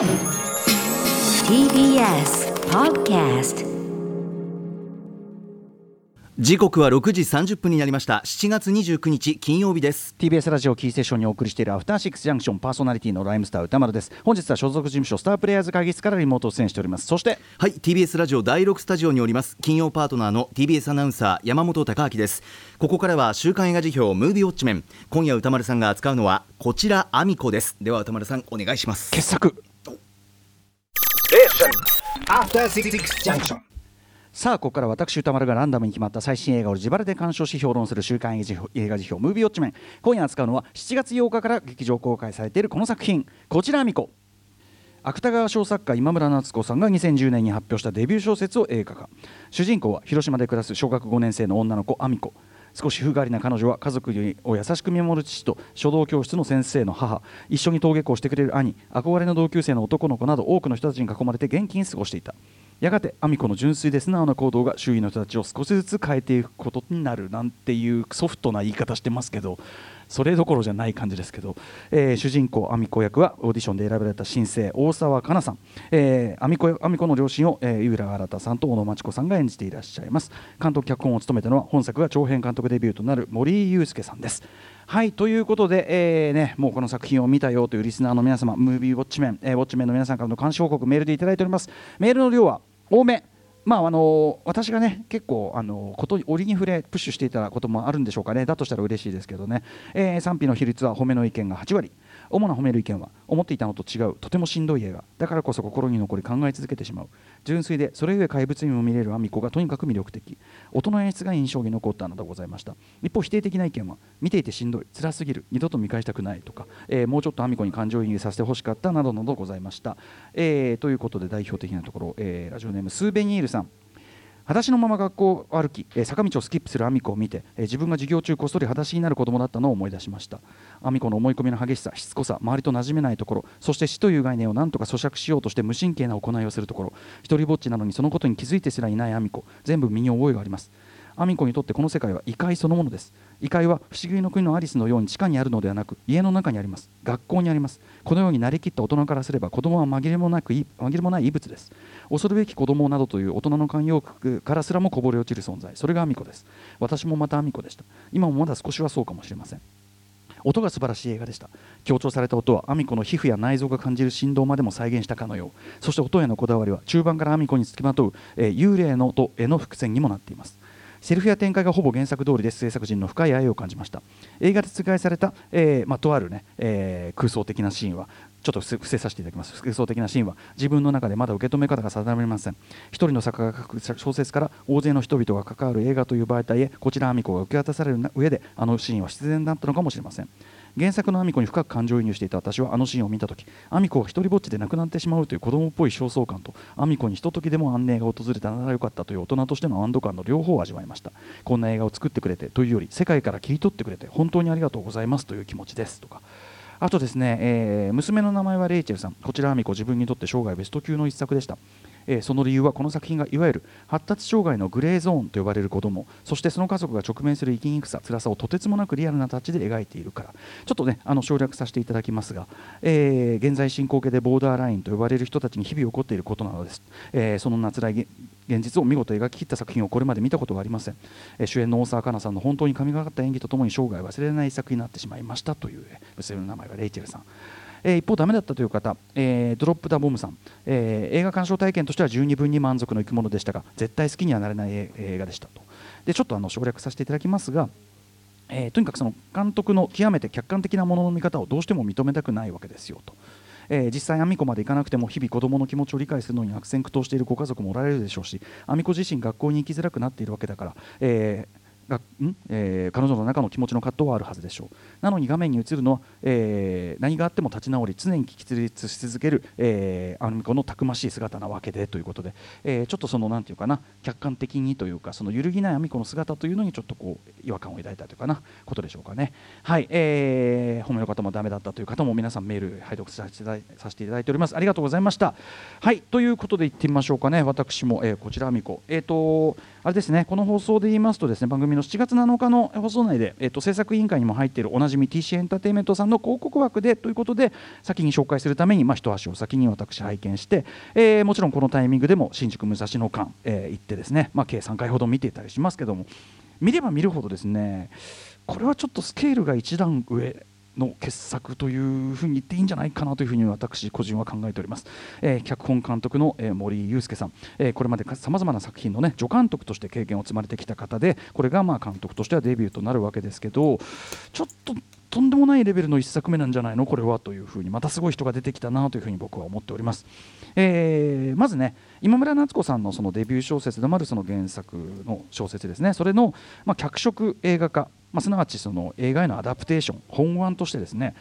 TBS Podcast 時刻は6時30分になりました。7月29日金曜日です。TBS ラジオキーステーションにお送りしているアフターシックスジャンクションパーソナリティのライムスター歌丸です。本日は所属事務所スタープレイヤーズ会議室からリモート出演しております。そしてはい TBS ラジオ第6スタジオにおります。金曜パートナーの TBS アナウンサー山本貴明です。ここからは週刊映画辞表ムービーウォッチメン。今夜歌丸さんが扱うのはこちらアミコです。では歌丸さんお願いします。傑作 After Six Junction. さあここから私歌丸がランダムに決まった最新映画を自腹で鑑賞し評論する週刊映画辞表ムービーウォッチメン今夜扱うのは7月8日から劇場公開されているこの作品。こちらアミコ芥川賞作家今村夏子さんが2010年に発表したデビュー小説を映画化。主人公は広島で暮らす小学5年生の女の子アミコ少し風変わりな彼女は家族を優しく見守る父と書道教室の先生の母。一緒に登下校してくれる兄憧れの同級生の男の子など多くの人たちに囲まれて元気に過ごしていた。やがてアミコの純粋で素直な行動が周囲の人たちを少しずつ変えていくことになるなんていうソフトな言い方してますけどそれどころじゃない感じですけど、えー主人公アミコ役はオーディションで選ばれた新星大沢香菜さん、えー、アミコアミコの両親を、えー、井浦新さんと小野真知子さんが演じていらっしゃいます。監督脚本を務めたのは本作が長編監督デビューとなる森井祐介さんです。はいということで、えーね、もうこの作品を見たよというリスナーの皆様ムービーウォッチメン、えーウォッチメンの皆さんからの監視報告メールでいただいております。メールの量は多め。まああの私がね結構あのこと折に触れプッシュしていたこともあるんでしょうかね。だとしたら嬉しいですけどね、えー賛否の比率は褒めの意見が8割。主な褒める意見は思っていたのと違うとてもしんどい映画。だからこそ心に残り考え続けてしまう。純粋でそれゆえ怪物にも見れるアミコがとにかく魅力的。音の演出が印象に残ったなどございました。一方否定的な意見は見ていてしんどい。辛すぎる。二度と見返したくないとか、えーもうちょっとアミコに感情移入させてほしかったなどなどございました、えーということで代表的なところ、えーラジオネームスーベニールさん。裸足のまま学校を歩き、え坂道をスキップするアミコを見て、え自分が授業中こっそり裸足になる子供だったのを思い出しました。アミコの思い込みの激しさしつこさ周りと馴染めないところそして死という概念を何とか咀嚼しようとして無神経な行いをするところ。一人ぼっちなのにそのことに気づいてすらいないアミコ全部身に覚えがあります。アミコにとってこの世界は異界そのものです。異界は不思議の国のアリスのように地下にあるのではなく家の中にあります。学校にあります。このようになりきった大人からすれば子供は紛れもなく紛れもない異物です。恐るべき子供などという大人の慣用句からすらもこぼれ落ちる存在。それがアミコです。私もまたアミコでした。今もまだ少しはそうかもしれません。音が素晴らしい映画でした。強調された音はアミコの皮膚や内臓が感じる振動までも再現したかのよう。そして音へのこだわりは中盤からアミコにつきまとう、えー幽霊の音への伏線にもなっています。セルフや展開がほぼ原作通りで制作陣の深い愛を感じました。映画で覆された、えーまあ、とある、ねえー空想的なシーンはちょっと伏せさせていただきます。空想的なシーンは自分の中でまだ受け止め方が定めません。一人の作家が書く小説から大勢の人々が関わる映画という媒体へこちらアミコが受け渡される上であのシーンは必然だったのかもしれません原作のアミコに深く感情移入していた私はあのシーンを見た時アミコが一人ぼっちで亡くなってしまうという子供っぽい焦燥感とアミコにひとときでも安寧が訪れたならよかったという大人としての安堵感の両方を味わいましたこんな映画を作ってくれてというより世界から切り取ってくれて本当にありがとうございますという気持ちですとかあとですね、えー娘の名前はレイチェルさん。こちらアミコ自分にとって生涯ベスト級の一作でした。えその理由はこの作品がいわゆる発達障害のグレーゾーンと呼ばれる子どもそしてその家族が直面する生きにくさ辛さをとてつもなくリアルなタッチで描いているから。ちょっとねあの省略させていただきますが、えー現在進行形でボーダーラインと呼ばれる人たちに日々起こっていることなのです、えーその夏来現実を見事描き切った作品をこれまで見たことがありません、えー主演の大沢香菜さんの本当に神がかった演技とともに生涯忘れない一作になってしまいましたという娘の名前がレイチェルさん。えー一方、ダメだったという方、えードロップ・ダ・ボムさん、えー映画鑑賞体験としては十二分に満足のいくものでしたが絶対好きにはなれない映画でしたと。でちょっとあの省略させていただきますが、えーとにかくその監督の極めて客観的なものの見方をどうしても認めたくないわけですよと。えー実際、アミコまで行かなくても日々子どもの気持ちを理解するのに悪戦苦闘しているご家族もおられるでしょうしアミコ自身学校に行きづらくなっているわけだから、えーがん？えー彼女の中の気持ちの葛藤はあるはずでしょう。なのに画面に映るのは、えー何があっても立ち直り常に起立し続ける、えーアミコのたくましい姿なわけでということで、えーちょっとそのなんていうかな客観的にというかその揺るぎないアミコの姿というのにちょっとこう違和感を抱いたというかなことでしょうかね。はい、えー褒めの方もダメだったという方も皆さんメール拝読させていただいさせていただいております。ありがとうございました。はいということで行ってみましょうかね。私も、えーこちらアミコ。えっ、とあれですねこの放送で言いますとですね番組の7月7日の放送内で、えっと制作委員会にも入っているおなじみ TC エンターテインメントさんの広告枠でということで先に紹介するために、まあ、一足を先に私拝見して、えーもちろんこのタイミングでも新宿武蔵野間、えー行ってですね、まあ、計3回ほど見ていたりしますけども見れば見るほどですねこれはちょっとスケールが一段上の傑作というふうに言っていいんじゃないかなというふうに私個人は考えております、えー脚本監督の、えー森井祐介さん、えーこれまでさまざまな作品のね助監督として経験を積まれてきた方でこれがまあ監督としてはデビューとなるわけですけどちょっととんでもないレベルの1作目なんじゃないの？これはというふうにまたすごい人が出てきたなというふうに僕は思っております、えーまずね今村夏子さんのそのデビュー小説でもあるその原作の小説ですね。それの、まあ、脚色映画化、まあ、すなわちその映画へのアダプテーション本案としてですね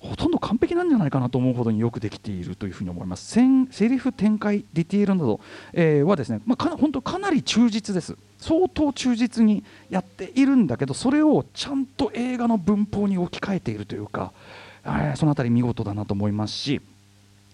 ほとんど完璧なんじゃないかなと思うほどによくできているというふうに思います。せんセリフ展開、ディティールなど、えーはですね、まあ、か本当かなり忠実です。相当忠実にやっているんだけど、それをちゃんと映画の文法に置き換えているというか、えーそのあたり見事だなと思いますし。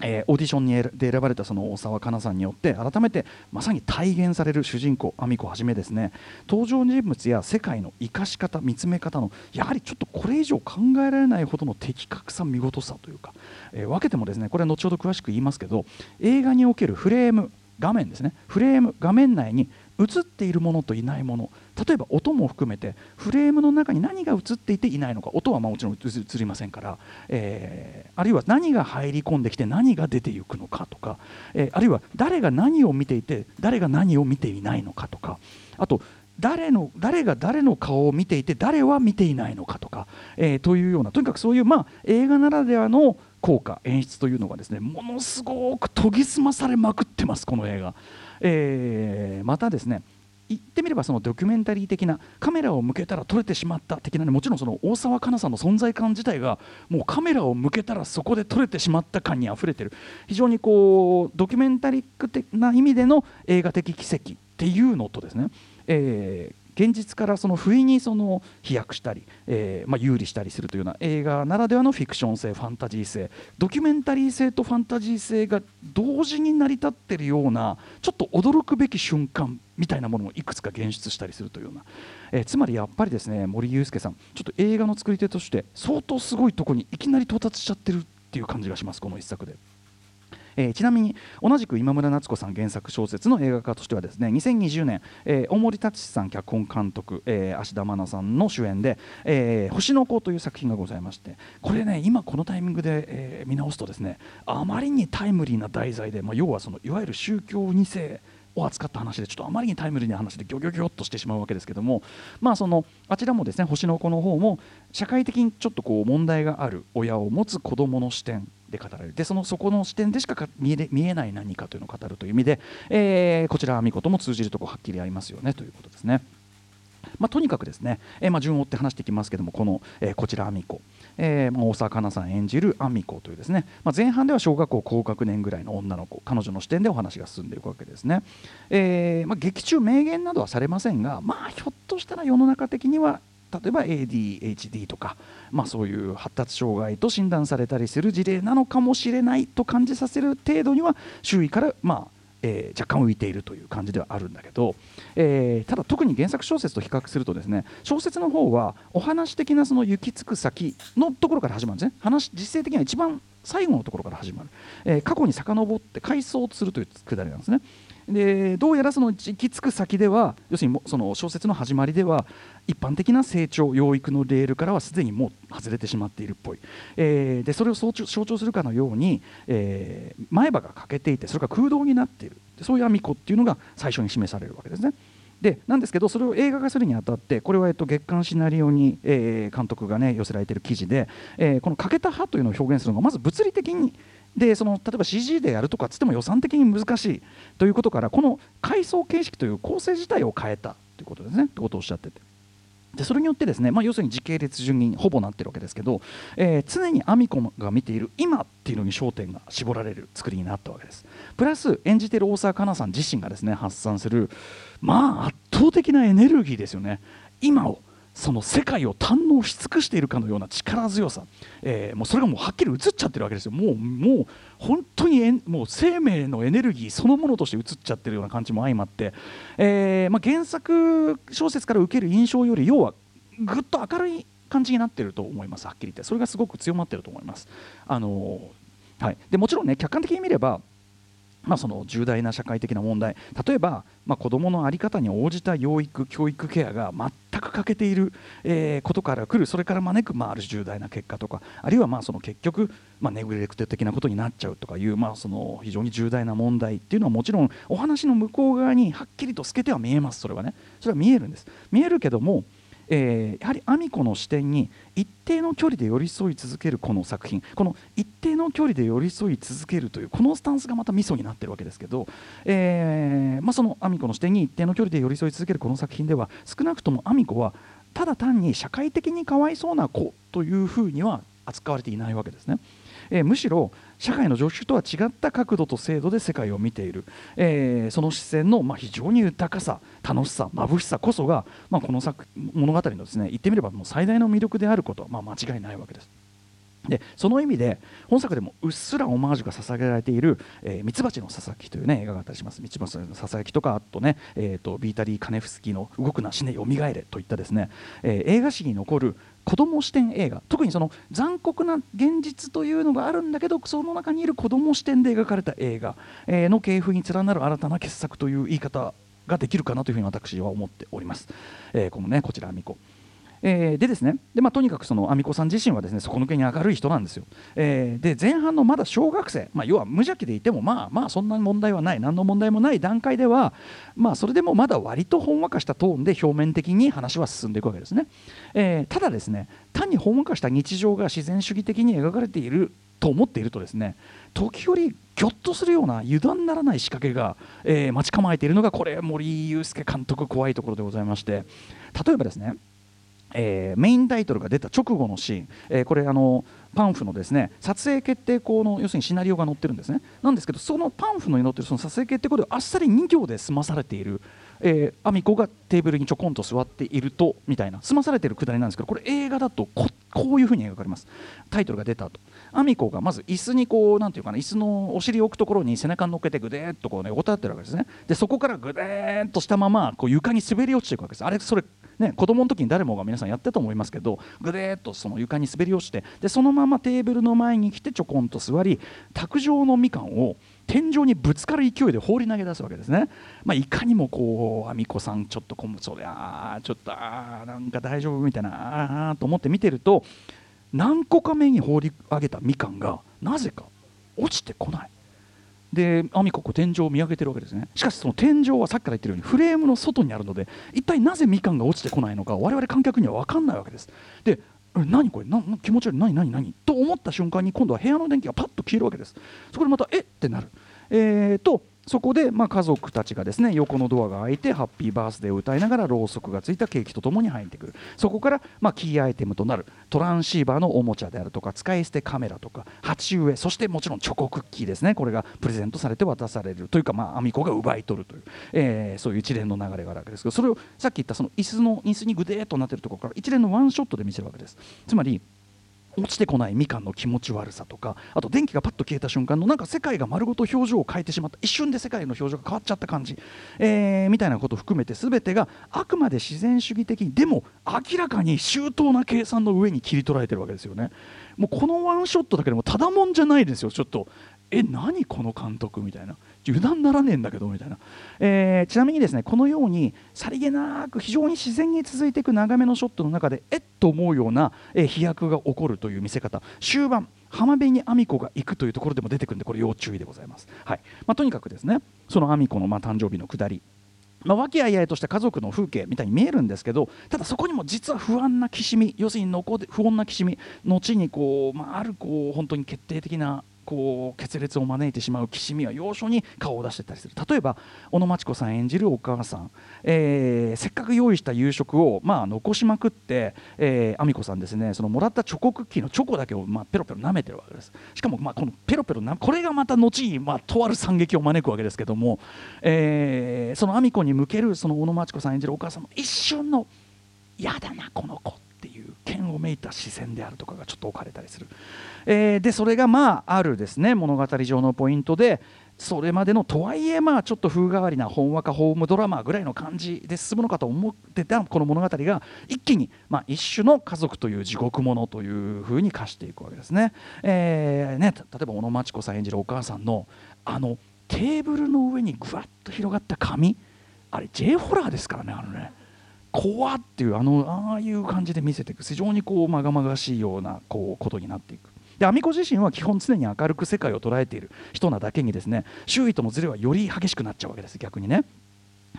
えーオーディションにで選ばれたその大沢かなさんによって改めてまさに体現される主人公アミコはじめですね。登場人物や世界の生かし方見つめ方のやはりちょっとこれ以上考えられないほどの的確さ見事さというか、えー分けてもですねこれは後ほど詳しく言いますけど映画におけるフレーム画面ですね。フレーム画面内に映っているものといないもの。例えば音も含めてフレームの中に何が映っていていないのか。音はまもちろん映りませんから、えーあるいは何が入り込んできて何が出ていくのかとか、えーあるいは誰が何を見ていて誰が何を見ていないのかとか。あと誰の誰が誰の顔を見ていて誰は見ていないのかとか、えーというようなとにかくそういう、まあ、映画ならではの効果演出というのがですねものすごく研ぎ澄まされまくってますこの映画、えーまたですね言ってみればそのドキュメンタリー的なカメラを向けたら撮れてしまった的なねもちろんその大沢かなさんの存在感自体がもうカメラを向けたらそこで撮れてしまった感にあふれてる。非常にこうドキュメンタリック的な意味での映画的奇跡っていうのとですね、えー現実からその不意にその飛躍したり、えーまあ、有利したりするというような映画ならではのフィクション性ファンタジー性ドキュメンタリー性とファンタジー性が同時に成り立っているようなちょっと驚くべき瞬間みたいなものをいくつか現出したりするというような、えーつまりやっぱりですね森裕介さんちょっと映画の作り手として相当すごいところにいきなり到達しちゃってるっていう感じがしますこの一作で。えーちなみに同じく今村夏子さん原作小説の映画化としてはですね2020年、えー大森達さん脚本監督、えー芦田愛菜さんの主演で「えー星の子」という作品がございましてこれね今このタイミングで、えー見直すとですねあまりにタイムリーな題材で、まあ、要はそのいわゆる宗教2世を扱った話でちょっとあまりにタイムリーな話でギョギョギョっとしてしまうわけですけどもまあそのあちらもですね星の子の方も社会的にちょっとこう問題がある親を持つ子どもの視点で語られる。でそのそこの視点でしか見え見えない何かというのを語るという意味で、えーこちらは見事も通じるとこはっきりありますよねということですね。まあ、とにかくですね、えーまあ、順を追って話していきますけどもこの、えーこちらアミコ、えーまあ、大沢かなさん演じるアミコというですね、まあ、前半では小学校高学年ぐらいの女の子彼女の視点でお話が進んでいくわけですね、えま、劇中明言などはされませんがまあひょっとしたら世の中的には例えば ADHD とか、まあ、そういう発達障害と診断されたりする事例なのかもしれないと感じさせる程度には周囲から、まあえー若干浮いているという感じではあるんだけど、えーただ特に原作小説と比較するとですね小説の方はお話的なその行き着く先のところから始まるんですね。話実勢的には一番最後のところから始まる、えー過去に遡って回想するというくだりなんですね。でどうやらその行き着く先では要するにその小説の始まりでは一般的な成長養育のレールからはすでにもう外れてしまっているっぽい、えーでそれを象徴するかのように、えー前歯が欠けていてそれが空洞になっているそういうアミコっていうのが最初に示されるわけですね。でなんですけどそれを映画化するにあたってこれはえっと月刊シナリオに、えー監督がね寄せられている記事で、えーこの欠けた歯というのを表現するのがまず物理的にでその例えば CG でやるとかっつっても予算的に難しいということからこの階層形式という構成自体を変えたということですねってことをおっしゃってて。でそれによってですね、まあ、要するに時系列順にほぼなってるわけですけど、えー常にアミコが見ている今っていうのに焦点が絞られる作りになったわけです。プラス演じている大沢香菜さん自身がですね発散するまあ圧倒的なエネルギーですよね。今をその世界を堪能し尽くしているかのような力強さ、えーもうそれがもうはっきり映っちゃってるわけですよ。もうもう本当にえもう生命のエネルギーそのものとして映っちゃってるような感じも相まって、えーまあ、原作小説から受ける印象より要はぐっと明るい感じになってると思います。はっきり言って。それがすごく強まってると思います。あのーはい、でもちろんね客観的に見ればまあ、その重大な社会的な問題。例えば、まあ、子どもの在り方に応じた養育教育ケアが全く欠けている、えーことから来る。それから招く、まあ、ある重大な結果とか。あるいはまあその結局、まあ、ネグレクト的なことになっちゃうとかいう、まあ、その非常に重大な問題っていうのはもちろんお話の向こう側にはっきりと透けては見えます。それはね。それは見えるんです。見えるけどもえーやはりアミコの視点に一定の距離で寄り添い続けるこの作品この一定の距離で寄り添い続けるというこのスタンスがまたミソになってるわけですけど、えーまあ、そのアミコの視点に一定の距離で寄り添い続けるこの作品では少なくともアミコはただ単に社会的にかわいそうな子というふうには扱われていないわけですね。えーむしろ社会の常識とは違った角度と精度で世界を見ている、えーその視線の、まあ、非常に豊かさ楽しさ眩しさこそが、まあ、この作物語のですね言ってみればもう最大の魅力であることは、まあ、間違いないわけです。でその意味で本作でもうっすらオマージュが捧げられている「ミツバチのささき」という、ね、映画があったりします。ミツバチのささきとかあとね、えー、とビータリー・カネフスキーの「動くな死ねよみがえれ」といったですね、えー映画史に残る子供視点映画。特にその残酷な現実というのがあるんだけどその中にいる子供視点で描かれた映画、えーの系譜に連なる新たな傑作という言い方ができるかなというふうに私は思っております。えーこのねこちらアミコえーでですねで、まあ、とにかくそのアミコさん自身はですね底抜けに明るい人なんですよ。えーで前半のまだ小学生、まあ、要は無邪気でいてもまあまあそんな問題はない何の問題もない段階では、まあ、それでもまだ割とほんわかしたトーンで表面的に話は進んでいくわけですね。えーただですね単にほんわかした日常が自然主義的に描かれていると思っているとですね時折ぎょっとするような油断ならない仕掛けが、えー待ち構えているのがこれ森祐介監督怖いところでございまして例えばですねえーメインタイトルが出た直後のシーン、えーこれあのパンフのですね撮影決定校の要するにシナリオが載ってるんですね。なんですけどそのパンフのに載ってるその撮影決定校であっさり2行で済まされている、えー、アミコがテーブルにちょこんと座っているとみたいな済まされてるくだりなんですけどこれ映画だとこういうふうに描かれます。タイトルが出た後。アミコがまず椅子にこうなんていうかな椅子のお尻を置くところに背中に乗っけてぐでーっとこうね横たわってるわけですね。でそこからぐでーっとしたままこう床に滑り落ちていくわけです。あれそれね、子供の時に誰もが皆さんやってたと思いますけどぐでーっとその床に滑り落ちてでそのままテーブルの前に来てちょこんと座り卓上のみかんを天井にぶつかる勢いで放り投げ出すわけですね、まあ、いかにもこうあみこさんちょっとこむそりゃあちょっとあーなんか大丈夫みたいなあーと思って見てると何個か目に放り上げたみかんがなぜか落ちてこない。でアミコこう天井を見上げてるわけですね。しかしその天井はさっきから言ってるようにフレームの外にあるので一体なぜみかんが落ちてこないのか我々観客には分かんないわけです。で何これ？なな気持ち悪い。何何何？と思った瞬間に今度は部屋の電気がパッと消えるわけです。そこでまたえ？ってなる。えーとそこで、まあ、家族たちがですね横のドアが開いてハッピーバースデーを歌いながらろうそくがついたケーキとともに入ってくる。そこから、まあ、キーアイテムとなるトランシーバーのおもちゃであるとか使い捨てカメラとか鉢植えそしてもちろんチョコクッキーですね。これがプレゼントされて渡されるというか、まあ、アミコが奪い取るという、えーそういう一連の流れがあるわけですけどそれをさっき言ったその椅子の椅子にグデーっとなってるところから一連のワンショットで見せるわけです。つまり落ちてこないみかんの気持ち悪さとかあと電気がパッと消えた瞬間のなんか世界が丸ごと表情を変えてしまった。一瞬で世界の表情が変わっちゃった感じ、えーみたいなことを含めて全てがあくまで自然主義的にでも明らかに周到な計算の上に切り取られてるわけですよね。もうこのワンショットだけでもただもんじゃないですよちょっと。え何この監督みたいな。油断ならねえんだけどみたいな、えーちなみにですねこのようにさりげなく非常に自然に続いていく長めのショットの中でえっと思うような、えー飛躍が起こるという見せ方。終盤浜辺にアミコが行くというところでも出てくるんでこれ要注意でございます、はい。まあ、とにかくですねそのアミコのまあ誕生日の下り。まあ、和気あいあいとした家族の風景みたいに見えるんですけどただそこにも実は不安なきしみ要するに残不穏なきしみ後にこう、まあ、あるこう本当に決定的なこう決裂を招いてしまうきしみは要所に顔を出してたりする。例えば小野真知子さん演じるお母さん、えーせっかく用意した夕食を、まあ、残しまくって、えー、亜美子さんですねそのもらったチョコクッキーのチョコだけを、まあ、ペロペロ舐めてるわけです。しかも、まあ、このペロペロなこれがまた後に、まあ、とある惨劇を招くわけですけども、えーその亜美子に向けるその小野真知子さん演じるお母さんの一瞬の嫌だなこの子。剣をめいた視線であるとかがちょっと置かれたりする、えーでそれがまああるですね物語上のポイントでそれまでのとはいえまあちょっと風変わりなほんわかホームドラマぐらいの感じで進むのかと思ってたこの物語が一気にまあ一種の家族という地獄ものという風に化していくわけですね。えーね例えば小野真知子さん演じるお母さんのあのテーブルの上にぐわっと広がった紙あれ J ホラーですからねあのね。怖っていうあのああいう感じで見せていく非常にこうまがまがしいようなこうことになっていく。でアミコ自身は基本常に明るく世界を捉えている人なだけにですね周囲とのズレはより激しくなっちゃうわけです逆にね。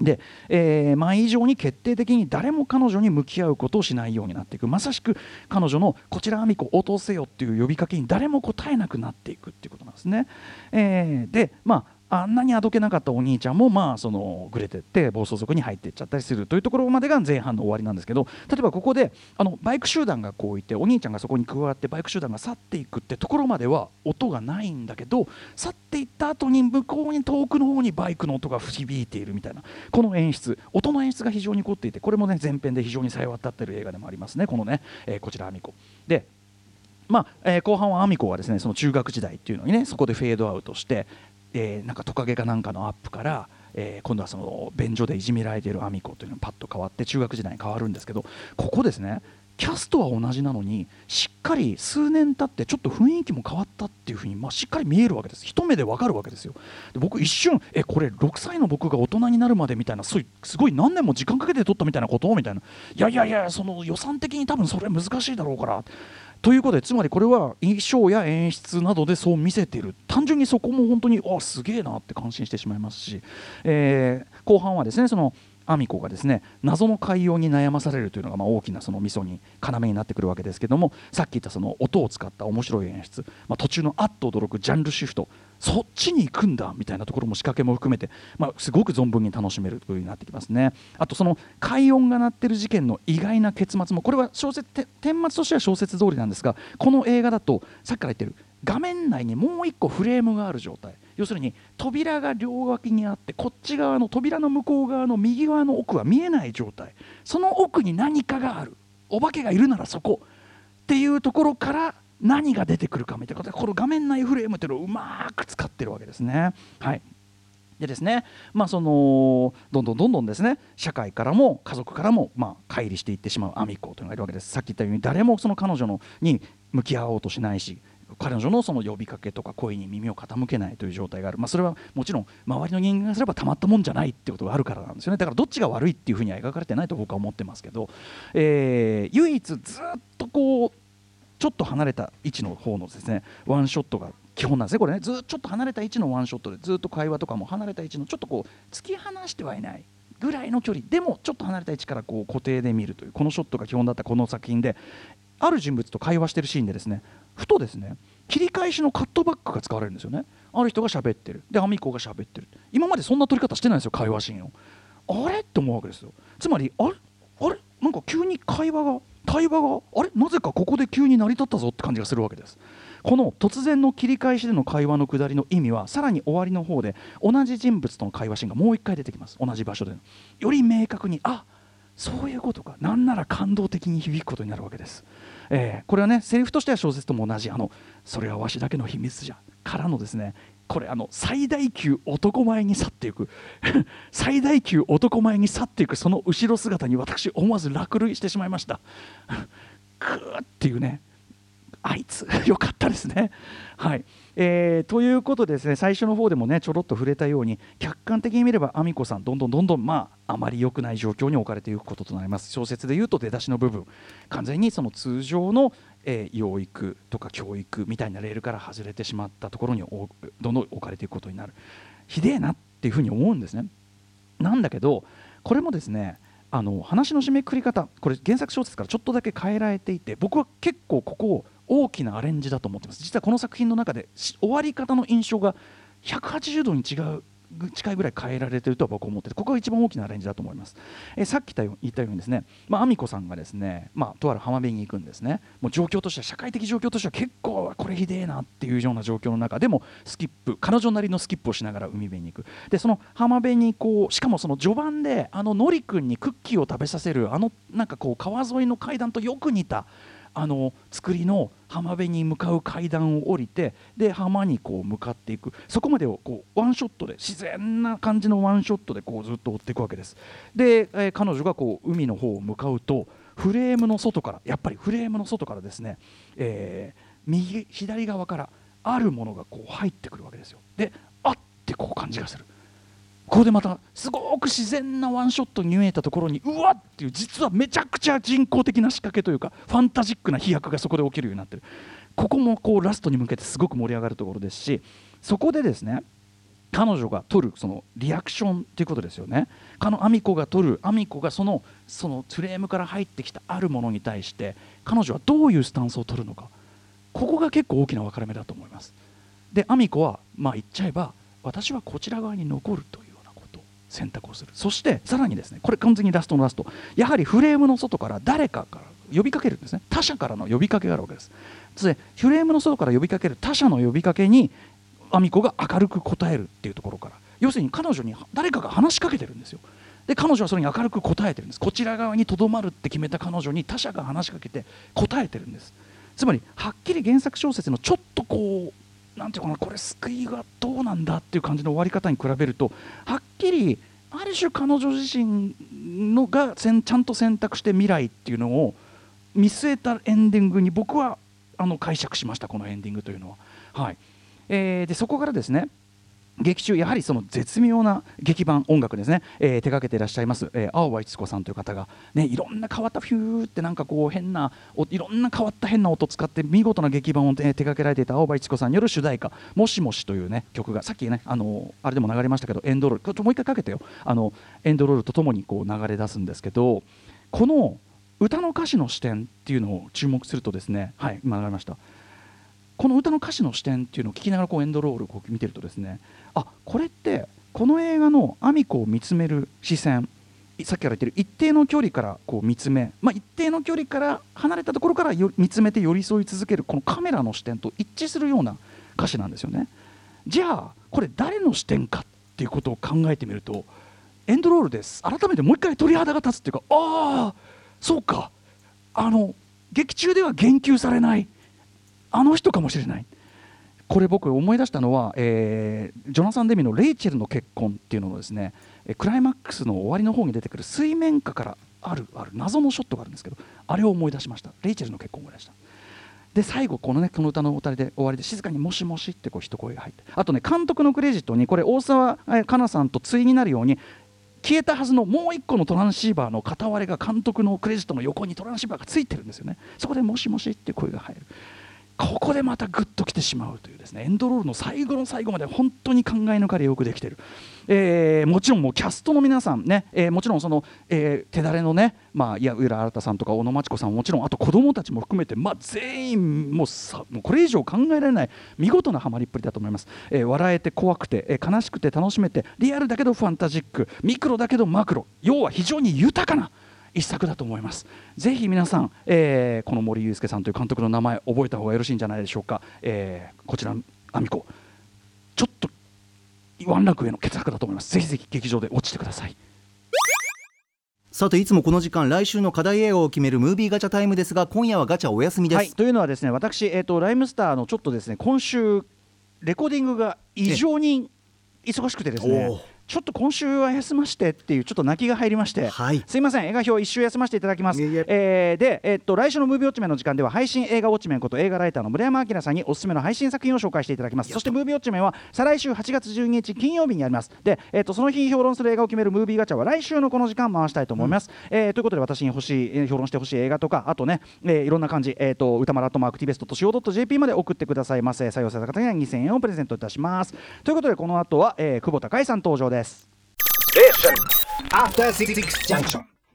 で、えー前以上に決定的に誰も彼女に向き合うことをしないようになっていくまさしく彼女の「こちらアミコ応答せよ」っていう呼びかけに誰も答えなくなっていくっていうことなんですね。えーでまああんなにあどけなかったお兄ちゃんもまあそのぐれてって暴走族に入っていっちゃったりするというところまでが前半の終わりなんですけど例えばここであのバイク集団がこういてお兄ちゃんがそこに加わってバイク集団が去っていくってところまでは音がないんだけど去っていった後に向こうに遠くの方にバイクの音が響いているみたいなこの演出音の演出が非常に凝っていてこれもね前編で非常にさえ渡ってる映画でもありますねこのね、えーこちらアミコ。でまあえー後半はアミコはですねその中学時代っていうのにねそこでフェードアウトして、えーなんかトカゲかなんかのアップから、えー今度はその便所でいじめられているアミコというのがパッと変わって中学時代に変わるんですけどここですねキャストは同じなのにしっかり数年経ってちょっと雰囲気も変わったっていうふうに、まあ、しっかり見えるわけです。一目でわかるわけですよ。で僕一瞬えこれ6歳の僕が大人になるまでみたいなすごい何年も時間かけて撮ったみたいなこと？みたいな。いやいやいやその予算的に多分それ難しいだろうから。ということでつまりこれは衣装や演出などでそう見せてる。単純にそこも本当にあすげえなって感心してしまいますし、えー後半はですねそのアミコがですね謎の海洋に悩まされるというのがまあ大きなその味噌に要になってくるわけですけどもさっき言ったその音を使った面白い演出、まあ、途中のあっと驚くジャンルシフトそっちに行くんだみたいなところも仕掛けも含めて、まあ、すごく存分に楽しめるというふうになってきますね。あとその海音が鳴ってる事件の意外な結末もこれは小説て顛末としては小説通りなんですがこの映画だとさっきから言ってる画面内にもう一個フレームがある状態。要するに扉が両脇にあってこっち側の扉の向こう側の右側の奥は見えない状態。その奥に何かがある。お化けがいるならそこっていうところから何が出てくるかみたいなことでこの画面内フレームっていうのをうまく使ってるわけですね。はい。でですね、まあ、そのどんどんどんどんですね社会からも家族からも、まあ、乖離していってしまうアミコというのがいるわけです。さっき言ったように誰もその彼女のに向き合おうとしないし彼女のその呼びかけとか声に耳を傾けないという状態がある、まあ、それはもちろん周りの人間がすればたまったもんじゃないってことがあるからなんですよね。だからどっちが悪いっていうふうには描かれてないと僕は思ってますけど、えー唯一ずっとこうちょっと離れた位置の方のですねワンショットが基本なんですね。これねずっとちょっと離れた位置のワンショットでずっと会話とかも離れた位置のちょっとこう突き放してはいないぐらいの距離でもちょっと離れた位置からこう固定で見るというこのショットが基本だったこの作品である人物と会話してるシーンでですねふとですね切り返しのカットバックが使われるんですよね。ある人が喋ってる。でアミコが喋ってる。今までそんな撮り方してないんですよ会話シーンを。あれ？って思うわけですよ。つまりあれ？あれ？なんか急に会話が対話があれ？なぜかここで急に成り立ったぞって感じがするわけです。この突然の切り返しでの会話のくだりの意味はさらに終わりの方で同じ人物との会話シーンがもう一回出てきます。同じ場所でより明確にあそういうことか。なんなら感動的に響くことになるわけです、えーこれはねセリフとしては小説とも同じあのそれはわしだけの秘密じゃからのですねこれあの最大級男前に去っていく。最大級男前に去っていくその後ろ姿に私思わず落類してしまいました。クーっていうねあいつよかったですね。はい。えーということでですね最初の方でもねちょろっと触れたように客観的に見ればアミコさんどんどんどんどんまああまり良くない状況に置かれていくこととなります。小説でいうと出だしの部分。完全にその通常の、えー養育とか教育みたいなレールから外れてしまったところにおどんどん置かれていくことになる。ひでえなっていうふうに思うんですね。なんだけどこれもですねあの話の締めくくり方これ原作小説からちょっとだけ変えられていて僕は結構ここを大きなアレンジだと思ってます。実はこの作品の中で終わり方の印象が180度に違う近いぐらい変えられてるとは僕は思っててここが一番大きなアレンジだと思います、えーさっき言ったようにですねまあ、アミコさんがですね、まあ、とある浜辺に行くんですね。もう状況としては社会的状況としては結構これひでえなっていうような状況の中でもスキップ彼女なりのスキップをしながら海辺に行く。でその浜辺にこうしかもその序盤であののりくんにクッキーを食べさせるあのなんかこう川沿いの階段とよく似たあの作りの浜辺に向かう階段を降りてで浜にこう向かっていく。そこまでをこうワンショットで自然な感じのワンショットでこうずっと追っていくわけです。で、えー彼女がこう海の方を向かうとフレームの外からやっぱりフレームの外からですね、えー右左側からあるものがこう入ってくるわけですよ。であってこう感じがする。ここでまたすごく自然なワンショットに見えたところにうわっていう実はめちゃくちゃ人工的な仕掛けというかファンタジックな飛躍がそこで起きるようになってるここもこうラストに向けてすごく盛り上がるところですしそこでですね彼女が取るそのリアクションということですよね。かのアミコが取るアミコがそのそのフレームから入ってきたあるものに対して彼女はどういうスタンスを取るのかここが結構大きな分かれ目だと思います。でアミコはまあ言っちゃえば私はこちら側に残るという選択をする。そしてさらにですねこれ完全にラストのラスト。やはりフレームの外から誰かから呼びかけるんですね。他者からの呼びかけがあるわけです。でフレームの外から呼びかける他者の呼びかけにアミコが明るく答えるっていうところから。要するに彼女に誰かが話しかけてるんですよ。で彼女はそれに明るく答えてるんです。こちら側にとどまるって決めた彼女に他者が話しかけて答えてるんです。つまりはっきり原作小説のちょっとこうなんていうかなこれ救いがどうなんだっていう感じの終わり方に比べるとはっきりある種彼女自身のがちゃんと選択して未来っていうのを見据えたエンディングに僕はあの解釈しましたこのエンディングというのは。はいえーでそこからですね劇中やはりその絶妙な劇版音楽ですね、えー手掛けていらっしゃいます、えー青葉一子さんという方が、ね、いろんな変わったフューってなんかこう変なおいろんな変わった変な音を使って見事な劇版を、えー手掛けられていた青葉一子さんによる主題歌「もしもし」というね曲がさっきねあのあれでも流れましたけどエンドロールもう一回かけてよ。あのエンドロールとともにこう流れ出すんですけどこの歌の歌詞の視点っていうのを注目するとですねはい今流れました。この歌の歌詞の視点っていうのを聞きながらこうエンドロールを見てるとですねあこれってこの映画のアミコを見つめる視線。さっきから言ってる一定の距離からこう見つめ、まあ、一定の距離から離れたところから見つめて寄り添い続けるこのカメラの視点と一致するような歌詞なんですよね。じゃあこれ誰の視点かっていうことを考えてみるとエンドロールです。改めてもう一回鳥肌が立つっていうかああそうか。あの劇中では言及されないあの人かもしれない。これ僕思い出したのは、えージョナサン・デミの「レイチェルの結婚」っていうののですねクライマックスの終わりの方に出てくる水面下からあるある謎のショットがあるんですけどあれを思い出しました。レイチェルの結婚を思い出した。で最後このねこの歌の歌で終わりで静かに「もしもし」ってこう一声が入って。あとね監督のクレジットにこれ大沢かなさんと対になるように消えたはずのもう一個のトランシーバーの片割れが監督のクレジットの横にトランシーバーがついてるんですよね。そこで「もしもし」って声が入る。ここでまたグッときてしまうというですねエンドロールの最後の最後まで本当に考え抜かれよくできてる、えーもちろんもうキャストの皆さんね、えーもちろんその、えー手だれのね、まあ、いや浦新さんとか小野真知子さんももちろんあと子供たちも含めて、まあ、全員もうさもうこれ以上考えられない見事なハマりっぷりだと思います、えー笑えて怖くて、えー悲しくて楽しめてリアルだけどファンタジックミクロだけどマクロ。要は非常に豊かな一作だと思います。ぜひ皆さん、えーこの森裕介さんという監督の名前覚えた方がよろしいんじゃないでしょうか、えーこちらアミコ。ちょっとワンランク上の傑作だと思います。ぜひぜひ劇場で落ちてください。さていつもこの時間来週の課題映画を決めるムービーガチャタイムですが今夜はガチャお休みです、はい、というのはですね私、えー、とライムスターのちょっとですね今週レコーディングが異常に忙しくてですねちょっと今週は休ましてっていうちょっと泣きが入りまして、はい。すいません映画表一周休ませていただきます。いえいえ。えーで、えっと来週のムービーウォッチメンの時間では配信映画ウォッチメンこと映画ライターの村山明さんにおすすめの配信作品を紹介していただきます。そしてムービーウォッチメンは再来週8月12日金曜日にあります。で、えっとその日評論する映画を決めるムービーガチャは来週のこの時間回したいと思います、えーということで私に欲しいえー評論してほしい映画とかあとね、えーいろんな感じ、えー、と歌丸アットマーク TBS としお .jp まで送ってくださいませ。採用された方には2000円をプレゼントいたしますということでこの後は、えー久保田海さん登場ですです。